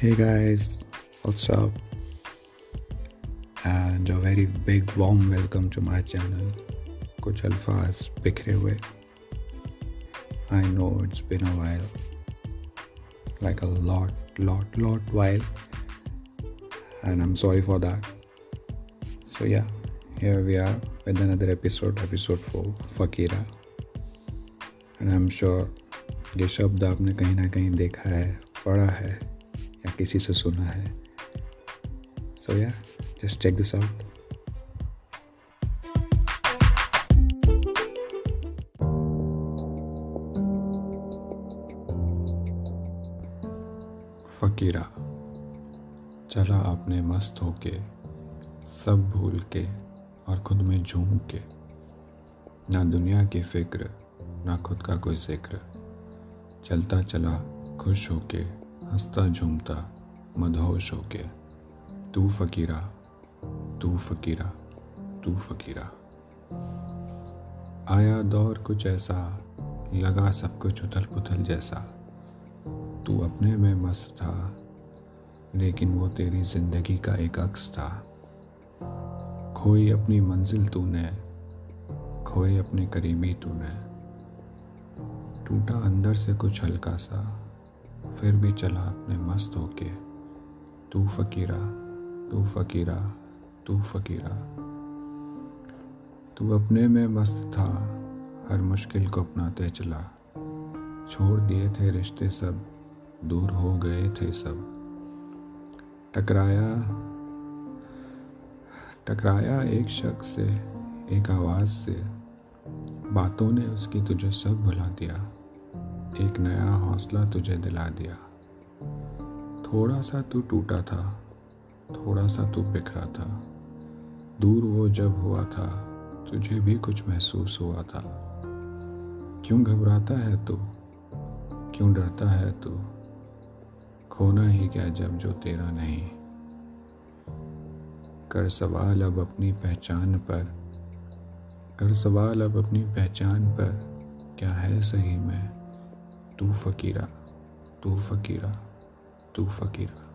Hey guys, what's up? And a very big warm welcome to my channel. कुछ अल्फाज बिखरे हुए I know it's been a while. Like a lot, lot, lot while. And I'm sorry for that. So yeah, here we are with another episode, episode 4, Fakira. And I'm sure ये शब्द आपने कहीं ना कहीं देखा है पढ़ा है या किसी से सुना है। सो या just check this out Fakira, चला आपने मस्त होके, सब भूल के और खुद में झूम के। ना दुनिया की फ़िक्र, ना खुद का कोई ज़िक्र। चलता चला, खुश होके। हंसता झूमता मदहोश हो तू फकीरा तू फकीरा तू फकीरा आया दौर कुछ ऐसा लगा सब कुछ उथल पुथल जैसा तू अपने में मस्त था लेकिन वो तेरी ज़िंदगी का एक अक्स था खोई अपनी मंजिल तूने खोए अपने करीबी तूने टूटा अंदर से कुछ हल्का सा फिर भी चला अपने मस्त होके। तू फकीरा तू फकीरा तू फकीरा। तू अपने में मस्त था, हर मुश्किल को अपनाते चला। छोड़ दिए थे रिश्ते सब, दूर हो गए थे सब। टकराया टकराया एक शख्स से, एक आवाज़ से। बातों ने उसकी तुझे सब भुला दिया। एक नया हौसला तुझे दिला दिया। थोड़ा सा तू टूटा था, थोड़ा सा तू बिखरा था। दूर वो जब हुआ था, तुझे भी कुछ महसूस हुआ था। क्यों घबराता है तू? क्यों डरता है तू? खोना ही क्या जब जो तेरा नहीं? कर सवाल अब अपनी पहचान पर। कर सवाल अब अपनी पहचान पर, क्या है सही में? तू फकीरा तू फकीरा तू फकीरा।